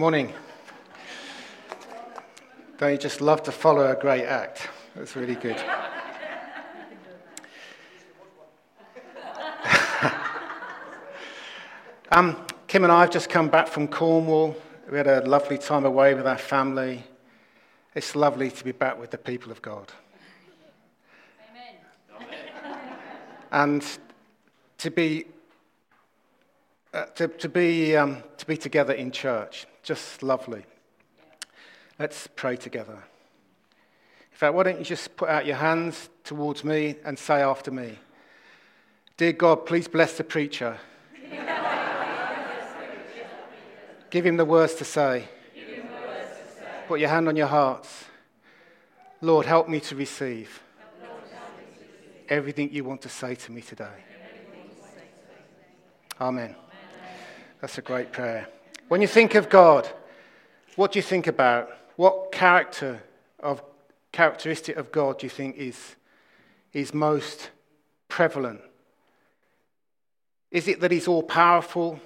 Morning. Don't you just love to follow a great act? That's really good. um, Kim and I have just come back from Cornwall. We had a lovely time away with our family. It's lovely to be back with the people of God. Amen. And to be, uh, to, to, be, um, to be together in church, just lovely. Let's pray together. In fact, why don't you just put out your hands towards me and say after me Dear God, please bless the preacher. Give him the words to say. Put your hand on your hearts. Lord, help me to receive everything you want to say to me today. Amen. That's a great prayer. When you think of God, what do you think about? What character of characteristic of God do you think is, is most prevalent? Is it that he's all powerful,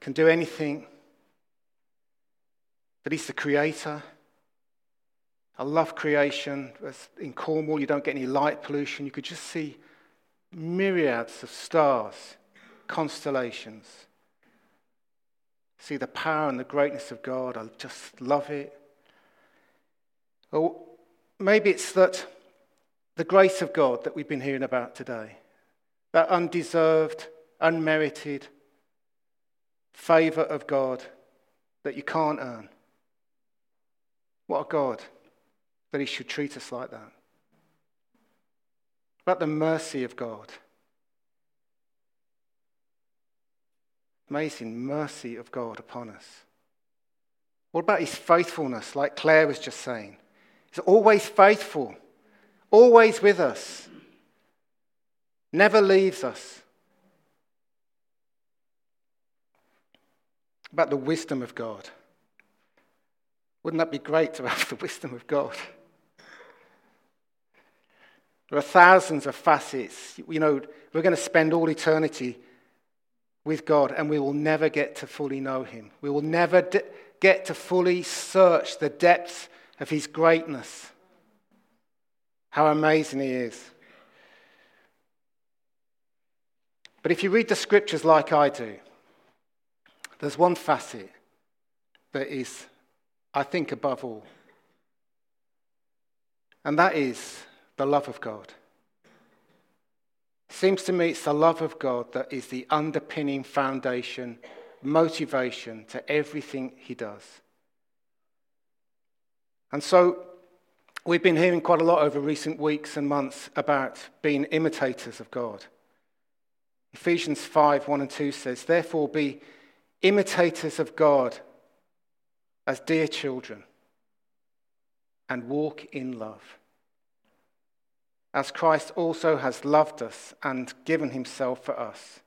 can do anything, that he's the creator? I love creation. In Cornwall, you don't get any light pollution. You could just see myriads of stars, constellations. See the power and the greatness of God. I just love it. Or maybe it's that the grace of God that we've been hearing about today, that undeserved, unmerited favor of God that you can't earn. What a God that He should treat us like that. About the mercy of God. Amazing mercy of God upon us. What about His faithfulness, like Claire was just saying? He's always faithful, always with us, never leaves us. About the wisdom of God. Wouldn't that be great to have the wisdom of God? There are thousands of facets. You know, we're going to spend all eternity with God and we will never get to fully know Him. We will never get to fully search the depths of His greatness. How amazing He is. But if you read the scriptures like I do, there's one facet that is, I think, above all. And that is the love of God. Seems to me it's the love of God that is the underpinning foundation, motivation to everything he does. And so we've been hearing quite a lot over recent weeks and months about being imitators of God. Ephesians 5 1 and 2 says, Therefore, be imitators of God as dear children and walk in love as Christ also has loved us and given himself for us,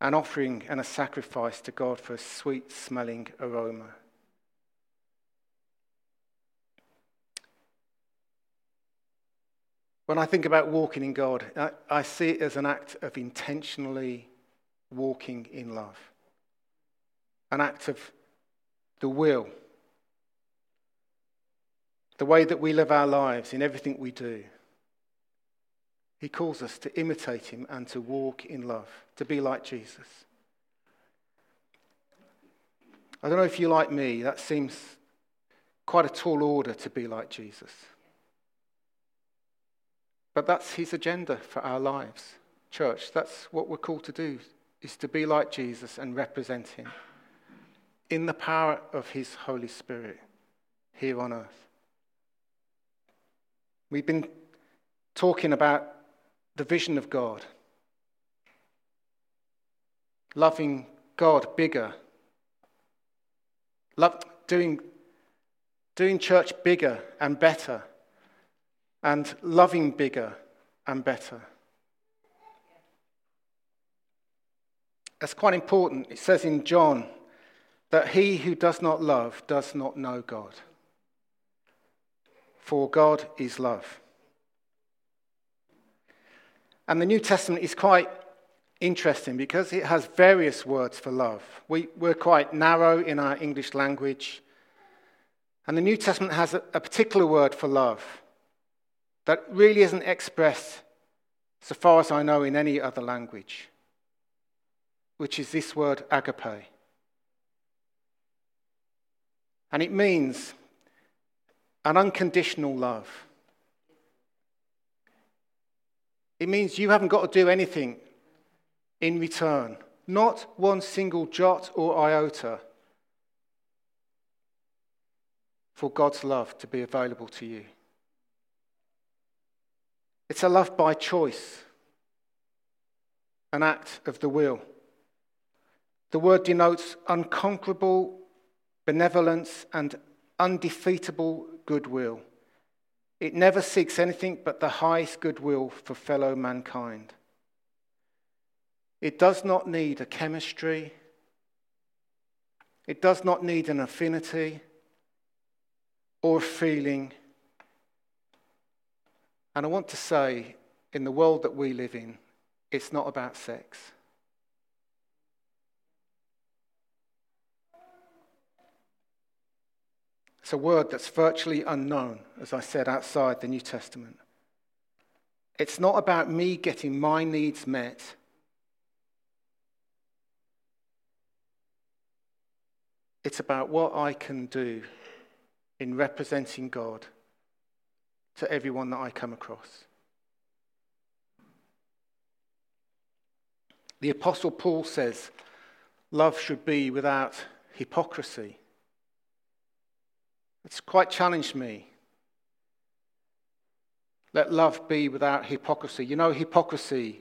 an offering and a sacrifice to God for a sweet smelling aroma. When I think about walking in God, I, see it as an act of intentionally walking in love, an act of the will, the way that we live our lives in everything we do. He calls us to imitate him and to walk in love, to be like Jesus. I don't know if you like me, that seems quite a tall order to be like Jesus. But that's his agenda for our lives. Church, that's what we're called to do, is to be like Jesus and represent him in the power of his Holy Spirit here on earth. We've been talking about the vision of God. Loving God bigger. Love, doing, doing church bigger and better. And loving bigger and better. That's quite important. It says in John that he who does not love does not know God. For God is love. And the New Testament is quite interesting because it has various words for love. We, we're quite narrow in our English language. And the New Testament has a, a particular word for love that really isn't expressed, so far as I know, in any other language, which is this word agape. And it means an unconditional love. It means you haven't got to do anything in return, not one single jot or iota for God's love to be available to you. It's a love by choice, an act of the will. The word denotes unconquerable benevolence and undefeatable goodwill. It never seeks anything but the highest goodwill for fellow mankind. It does not need a chemistry. It does not need an affinity or a feeling. And I want to say, in the world that we live in, it's not about sex. It's a word that's virtually unknown, as I said, outside the New Testament. It's not about me getting my needs met. It's about what I can do in representing God to everyone that I come across. The Apostle Paul says love should be without hypocrisy. It's quite challenged me. Let love be without hypocrisy. You know, hypocrisy,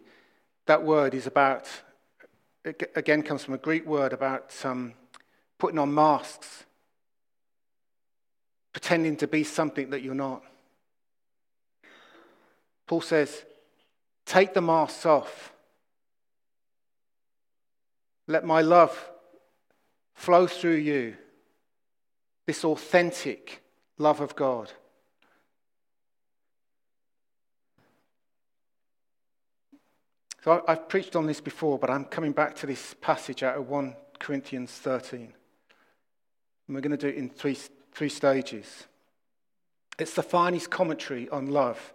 that word is about, again, comes from a Greek word about um, putting on masks, pretending to be something that you're not. Paul says, take the masks off. Let my love flow through you this authentic love of God. So I've preached on this before, but I'm coming back to this passage out of 1 Corinthians 13. And we're going to do it in three, three stages. It's the finest commentary on love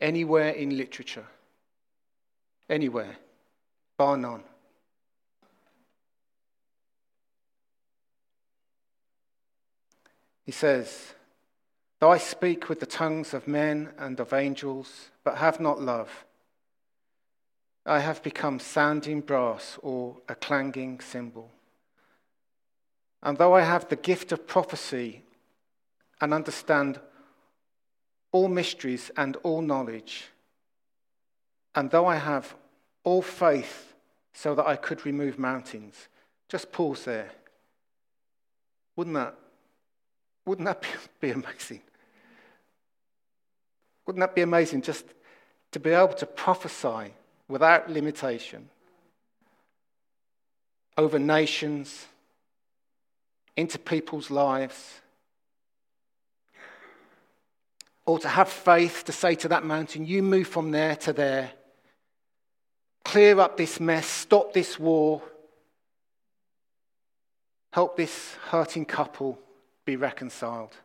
anywhere in literature. Anywhere, bar none. He says, Though I speak with the tongues of men and of angels, but have not love, I have become sounding brass or a clanging cymbal. And though I have the gift of prophecy and understand all mysteries and all knowledge, and though I have all faith so that I could remove mountains, just pause there. Wouldn't that wouldn't that be amazing? Wouldn't that be amazing just to be able to prophesy without limitation over nations, into people's lives? Or to have faith to say to that mountain, you move from there to there, clear up this mess, stop this war, help this hurting couple be reconciled.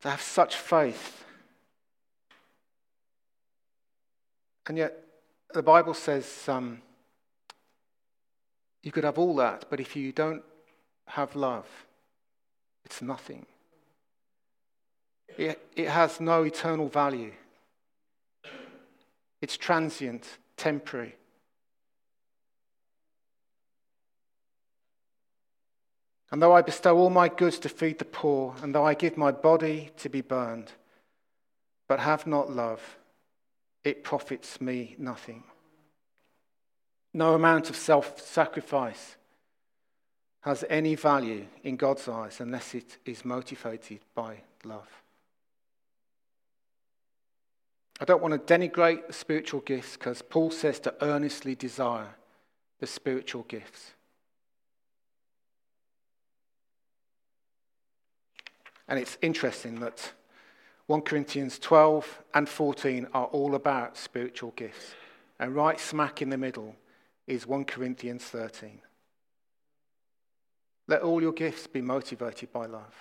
To have such faith. And yet, the Bible says um, you could have all that, but if you don't have love, it's nothing. It, it has no eternal value, it's transient, temporary. And though I bestow all my goods to feed the poor, and though I give my body to be burned, but have not love, it profits me nothing. No amount of self sacrifice has any value in God's eyes unless it is motivated by love. I don't want to denigrate the spiritual gifts because Paul says to earnestly desire the spiritual gifts. And it's interesting that 1 Corinthians 12 and 14 are all about spiritual gifts. And right smack in the middle is 1 Corinthians 13. Let all your gifts be motivated by love.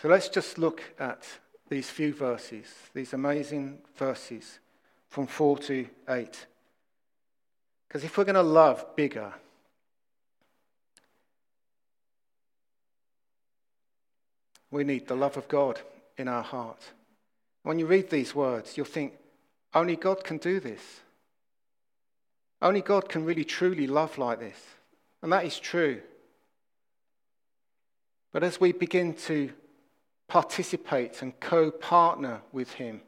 So let's just look at these few verses, these amazing verses from 4 to 8. Because if we're going to love bigger, we need the love of God in our heart. When you read these words, you'll think, only God can do this. Only God can really truly love like this. And that is true. But as we begin to participate and co partner with Him,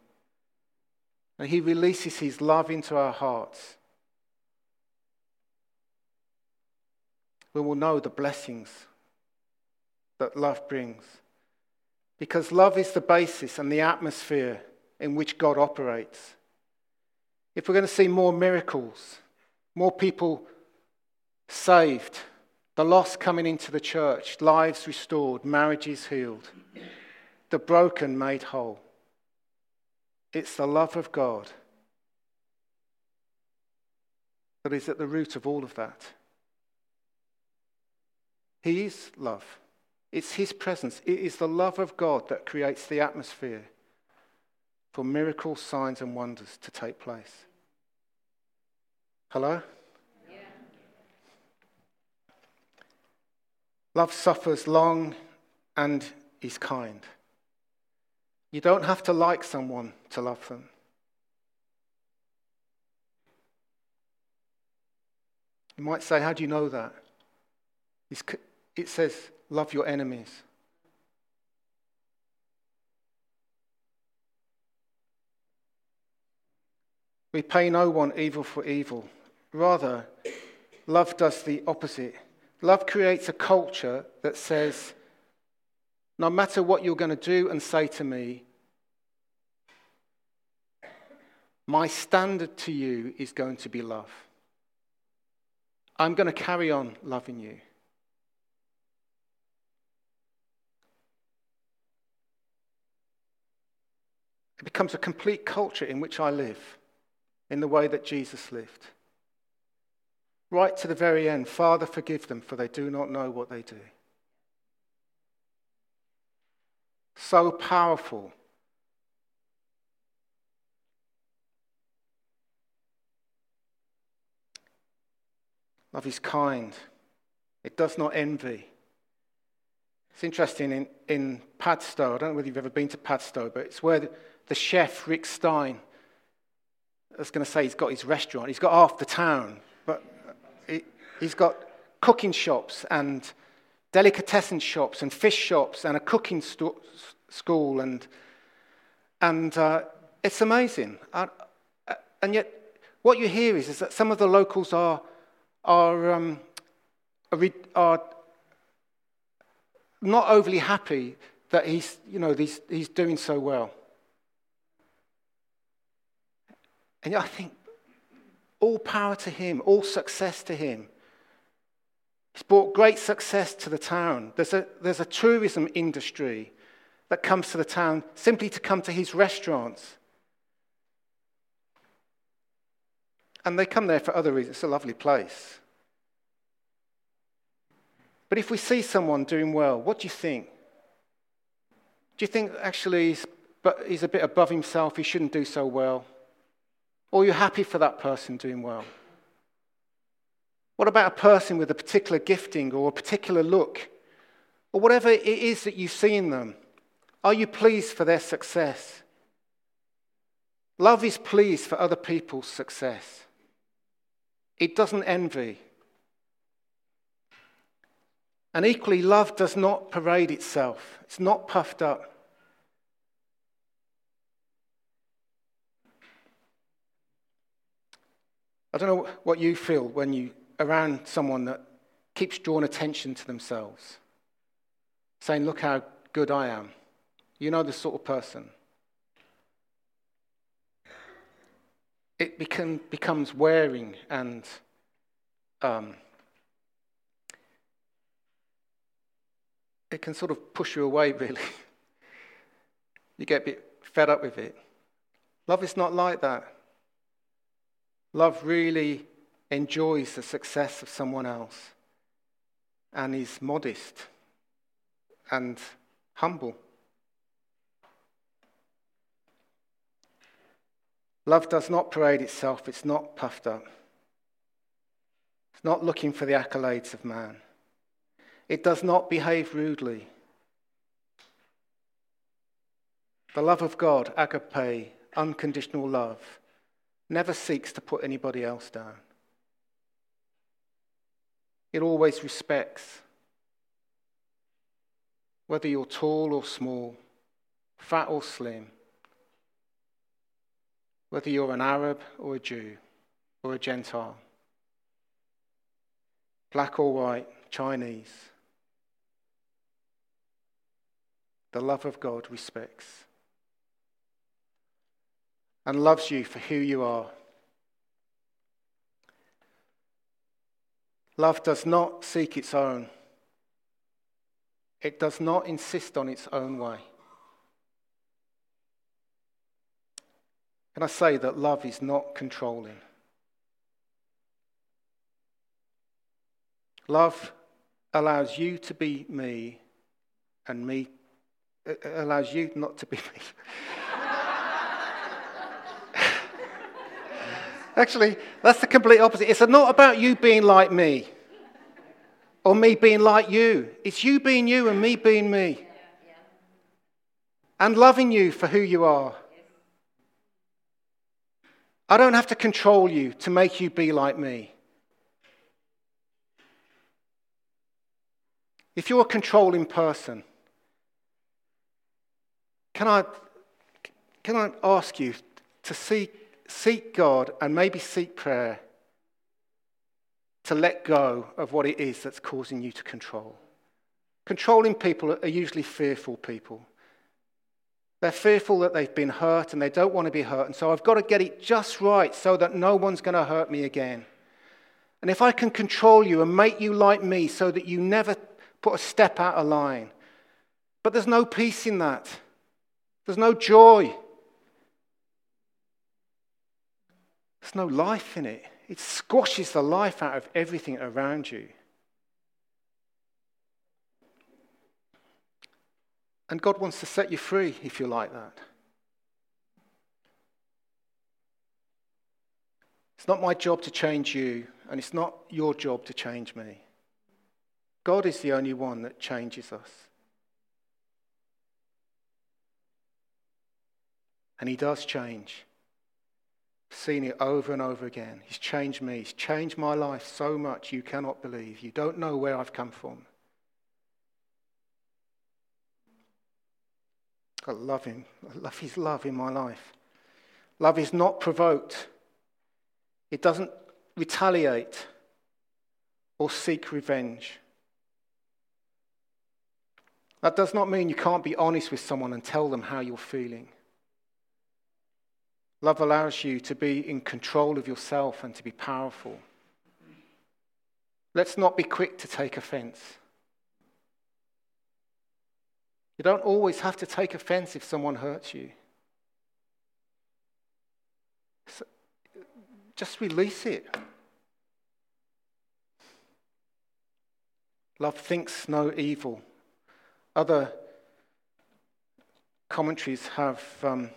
and He releases His love into our hearts, we will know the blessings that love brings. Because love is the basis and the atmosphere in which God operates. If we're going to see more miracles, more people saved, the lost coming into the church, lives restored, marriages healed, the broken made whole, it's the love of God that is at the root of all of that. He is love. It's His presence. It is the love of God that creates the atmosphere for miracles, signs, and wonders to take place. Hello? Yeah. Love suffers long and is kind. You don't have to like someone to love them. You might say, How do you know that? It says, Love your enemies. We pay no one evil for evil. Rather, love does the opposite. Love creates a culture that says, no matter what you're going to do and say to me, my standard to you is going to be love. I'm going to carry on loving you. It becomes a complete culture in which I live, in the way that Jesus lived. Right to the very end Father, forgive them, for they do not know what they do. So powerful. Love is kind. It does not envy. It's interesting in, in Padstow, I don't know whether you've ever been to Padstow, but it's where the chef, Rick Stein, I was going to say he's got his restaurant. He's got half the town, but he, he's got cooking shops and delicatessen shops and fish shops and a cooking sto- school. And, and uh, it's amazing. Uh, and yet, what you hear is, is that some of the locals are, are, um, are not overly happy that he's, you know, he's, he's doing so well. And I think all power to him, all success to him. He's brought great success to the town. There's a, there's a tourism industry that comes to the town simply to come to his restaurants. And they come there for other reasons. It's a lovely place. But if we see someone doing well, what do you think? Do you think actually he's, he's a bit above himself, he shouldn't do so well? Or you're happy for that person doing well? What about a person with a particular gifting or a particular look? Or whatever it is that you see in them? Are you pleased for their success? Love is pleased for other people's success. It doesn't envy. And equally, love does not parade itself, it's not puffed up. I don't know what you feel when you're around someone that keeps drawing attention to themselves, saying, Look how good I am. You know the sort of person. It become, becomes wearing and um, it can sort of push you away, really. you get a bit fed up with it. Love is not like that. Love really enjoys the success of someone else and is modest and humble. Love does not parade itself, it's not puffed up. It's not looking for the accolades of man. It does not behave rudely. The love of God, agape, unconditional love, never seeks to put anybody else down. It always respects. Whether you're tall or small, fat or slim, whether you're an Arab or a Jew or a Gentile, black or white, Chinese, the love of God respects and loves you for who you are. Love does not seek its own. It does not insist on its own way. Can I say that love is not controlling? Love allows you to be me and me uh, allows you not to be me. Actually, that's the complete opposite. It's not about you being like me or me being like you. It's you being you and me being me. And loving you for who you are. I don't have to control you to make you be like me. If you're a controlling person, can I, can I ask you to seek seek God and maybe seek prayer to let go of what it is that's causing you to control. Controlling people are usually fearful people. They're fearful that they've been hurt and they don't want to be hurt. And so I've got to get it just right so that no one's going to hurt me again. And if I can control you and make you like me so that you never put a step out of line. But there's no peace in that, there's no joy. There's no life in it. It squashes the life out of everything around you. And God wants to set you free if you're like that. It's not my job to change you, and it's not your job to change me. God is the only one that changes us. And He does change seen it over and over again. He's changed me. He's changed my life so much you cannot believe. You don't know where I've come from. I love him. I love his love in my life. Love is not provoked, it doesn't retaliate or seek revenge. That does not mean you can't be honest with someone and tell them how you're feeling. Love allows you to be in control of yourself and to be powerful. Let's not be quick to take offense. You don't always have to take offense if someone hurts you. So just release it. Love thinks no evil. Other commentaries have um,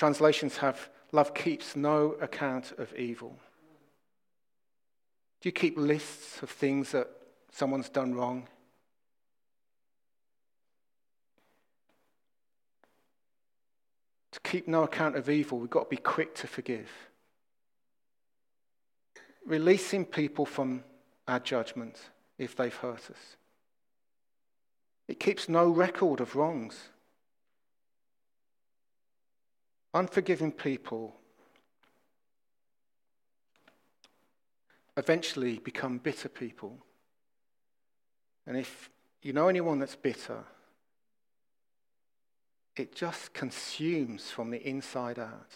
Translations have love keeps no account of evil. Do you keep lists of things that someone's done wrong? To keep no account of evil, we've got to be quick to forgive. Releasing people from our judgment if they've hurt us. It keeps no record of wrongs. Unforgiving people eventually become bitter people. And if you know anyone that's bitter, it just consumes from the inside out.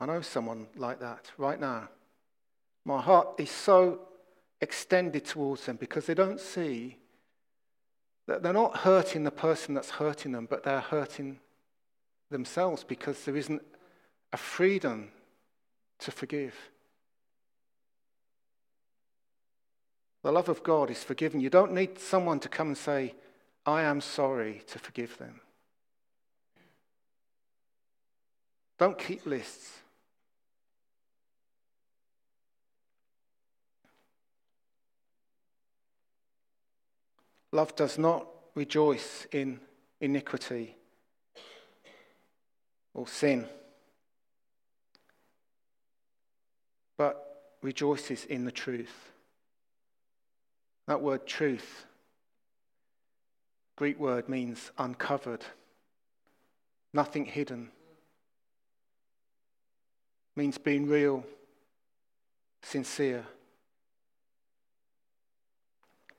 I know someone like that right now. My heart is so extended towards them because they don't see they're not hurting the person that's hurting them, but they're hurting themselves because there isn't a freedom to forgive. The love of God is forgiving. You don't need someone to come and say, I am sorry to forgive them. Don't keep lists. Love does not rejoice in iniquity or sin, but rejoices in the truth. That word truth, Greek word means uncovered, nothing hidden. Means being real, sincere.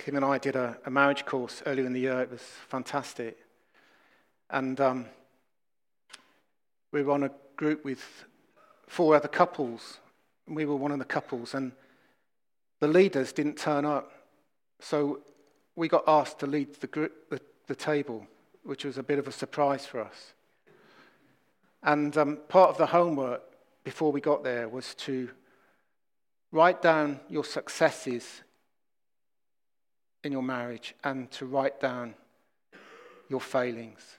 Kim and I did a, a marriage course earlier in the year. It was fantastic. And um, we were on a group with four other couples. And we were one of the couples, and the leaders didn't turn up. So we got asked to lead the, group, the, the table, which was a bit of a surprise for us. And um, part of the homework before we got there was to write down your successes in your marriage and to write down your failings.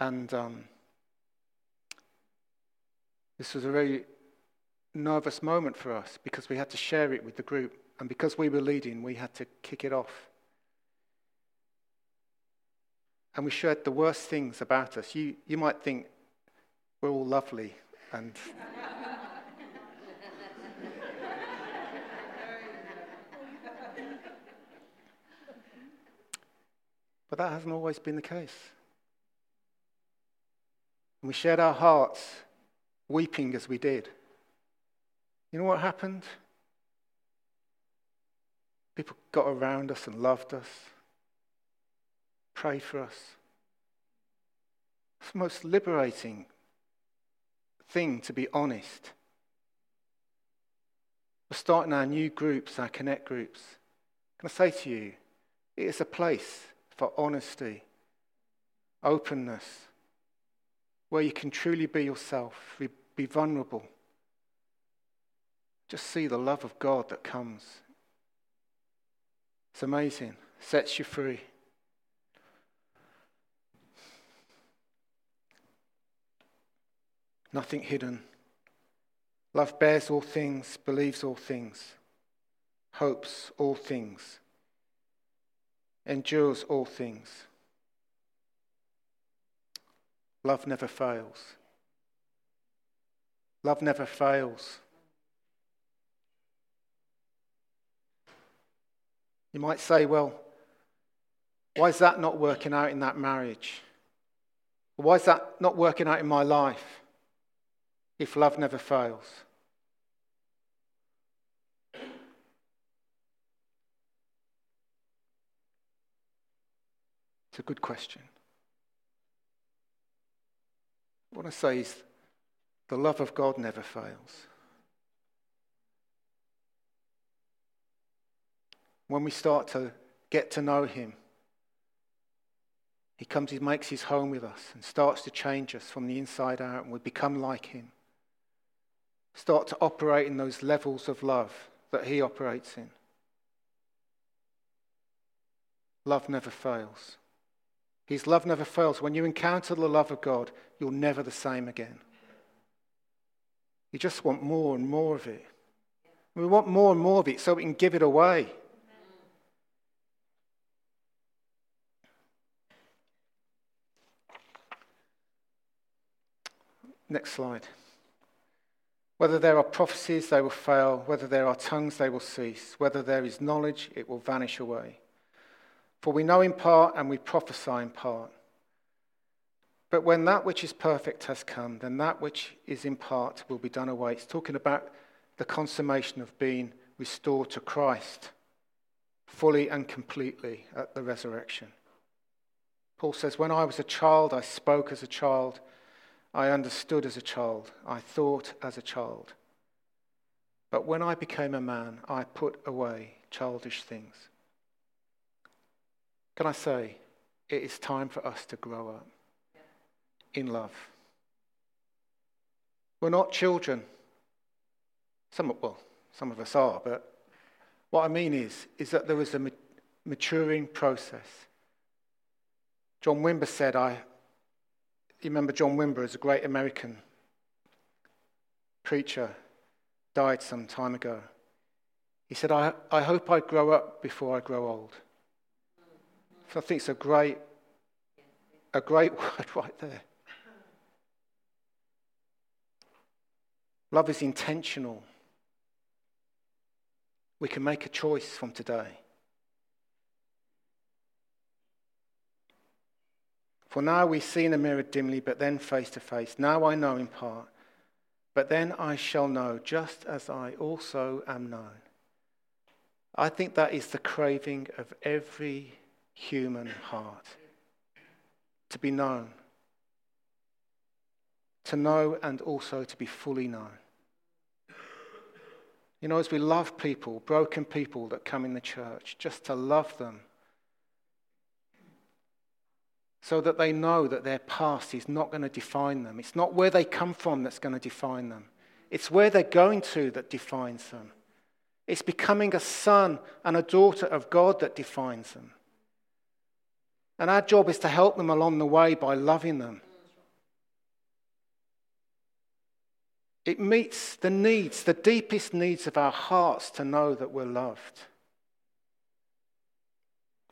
And um, this was a very nervous moment for us because we had to share it with the group. And because we were leading, we had to kick it off. And we shared the worst things about us. You, you might think we're all lovely and. But that hasn't always been the case. And we shared our hearts, weeping as we did. You know what happened? People got around us and loved us, prayed for us. It's the most liberating thing to be honest. We're starting our new groups, our connect groups. Can I say to you, it is a place for honesty, openness, where you can truly be yourself, be vulnerable. Just see the love of God that comes. It's amazing, sets you free. nothing hidden. Love bears all things, believes all things, hopes all things, endures all things. Love never fails. Love never fails. You might say, well, why is that not working out in that marriage? Why is that not working out in my life? if love never fails? It's a good question. What I say is the love of God never fails. When we start to get to know Him, He comes, He makes His home with us and starts to change us from the inside out, and we become like Him start to operate in those levels of love that He operates in. Love never fails. His love never fails. When you encounter the love of God, you're never the same again. You just want more and more of it. We want more and more of it so we can give it away. Next slide. Whether there are prophecies, they will fail. Whether there are tongues, they will cease. Whether there is knowledge, it will vanish away. For we know in part and we prophesy in part. But when that which is perfect has come, then that which is in part will be done away. It's talking about the consummation of being restored to Christ fully and completely at the resurrection. Paul says, When I was a child, I spoke as a child. I understood as a child. I thought as a child. But when I became a man, I put away childish things. Can I say, it is time for us to grow up in love. We're not children. Some, well, some of us are, but what I mean is, is that there is a maturing process. John Wimber said, I, you remember John Wimber is a great American preacher, died some time ago. He said, I, I hope I grow up before I grow old. I think it's a great, a great word right there. Love is intentional. We can make a choice from today. For now we see in a mirror dimly, but then face to face. Now I know in part, but then I shall know, just as I also am known. I think that is the craving of every human heart to be known, to know, and also to be fully known. You know, as we love people, broken people that come in the church, just to love them so that they know that their past is not going to define them. It's not where they come from that's going to define them, it's where they're going to that defines them. It's becoming a son and a daughter of God that defines them. And our job is to help them along the way by loving them. It meets the needs, the deepest needs of our hearts to know that we're loved.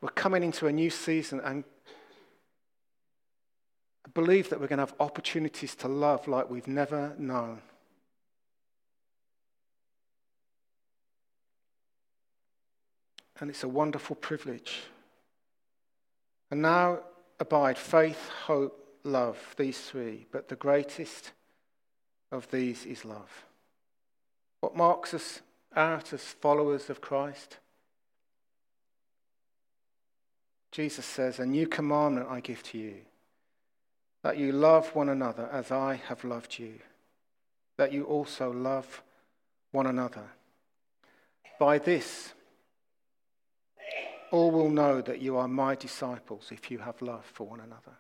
We're coming into a new season and I believe that we're going to have opportunities to love like we've never known. And it's a wonderful privilege. And now abide faith, hope, love, these three, but the greatest of these is love. What marks us out as followers of Christ? Jesus says, A new commandment I give to you, that you love one another as I have loved you, that you also love one another. By this, all will know that you are my disciples if you have love for one another.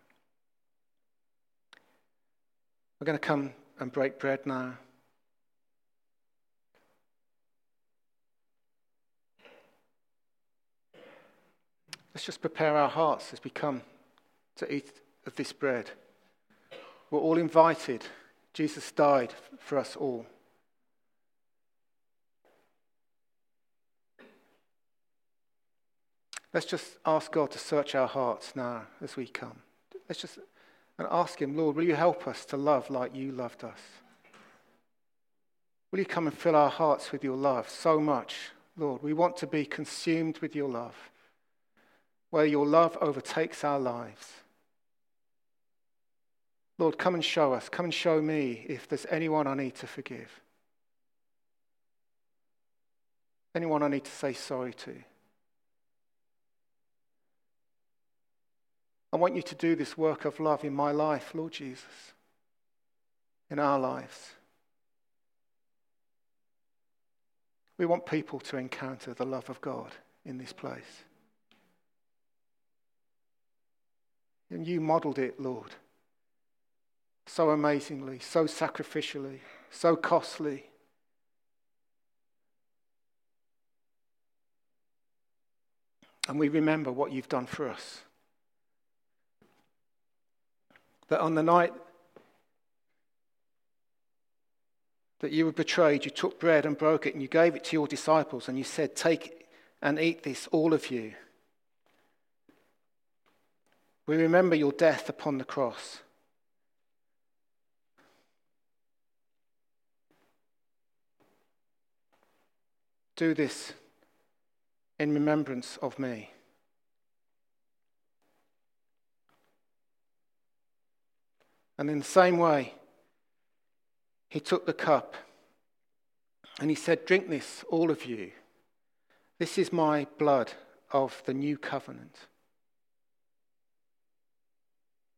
We're going to come and break bread now. Let's just prepare our hearts as we come to eat of this bread. We're all invited. Jesus died for us all. Let's just ask God to search our hearts now as we come. Let's just and ask Him, Lord, will you help us to love like you loved us? Will you come and fill our hearts with your love so much, Lord? We want to be consumed with your love, where your love overtakes our lives. Lord, come and show us. Come and show me if there's anyone I need to forgive. Anyone I need to say sorry to. I want you to do this work of love in my life, Lord Jesus, in our lives. We want people to encounter the love of God in this place. And you modeled it, Lord, so amazingly, so sacrificially, so costly. And we remember what you've done for us that on the night that you were betrayed, you took bread and broke it and you gave it to your disciples and you said, Take and eat this, all of you. We remember your death upon the cross. Do this in remembrance of me. And in the same way, he took the cup and he said, Drink this, all of you. This is my blood of the new covenant.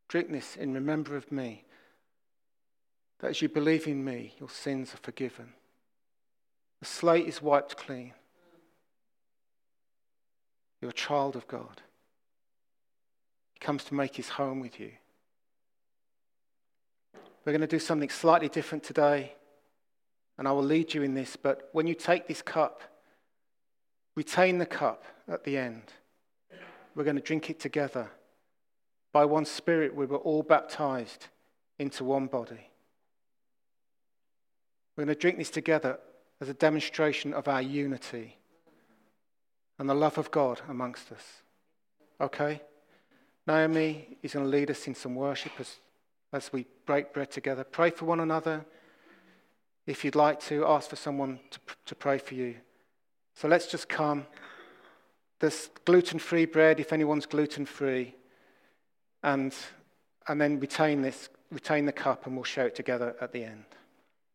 Drink this in remember of me, that as you believe in me, your sins are forgiven. The slate is wiped clean. You're a child of God. He comes to make his home with you. We're going to do something slightly different today, and I will lead you in this. But when you take this cup, retain the cup at the end. We're going to drink it together. By one Spirit, we were all baptized into one body. We're going to drink this together as a demonstration of our unity and the love of God amongst us. Okay? Naomi is going to lead us in some worship as, as we break bread together. Pray for one another. If you'd like to, ask for someone to, to pray for you. So let's just come. There's gluten free bread if anyone's gluten free. And, and then retain this, retain the cup, and we'll share it together at the end.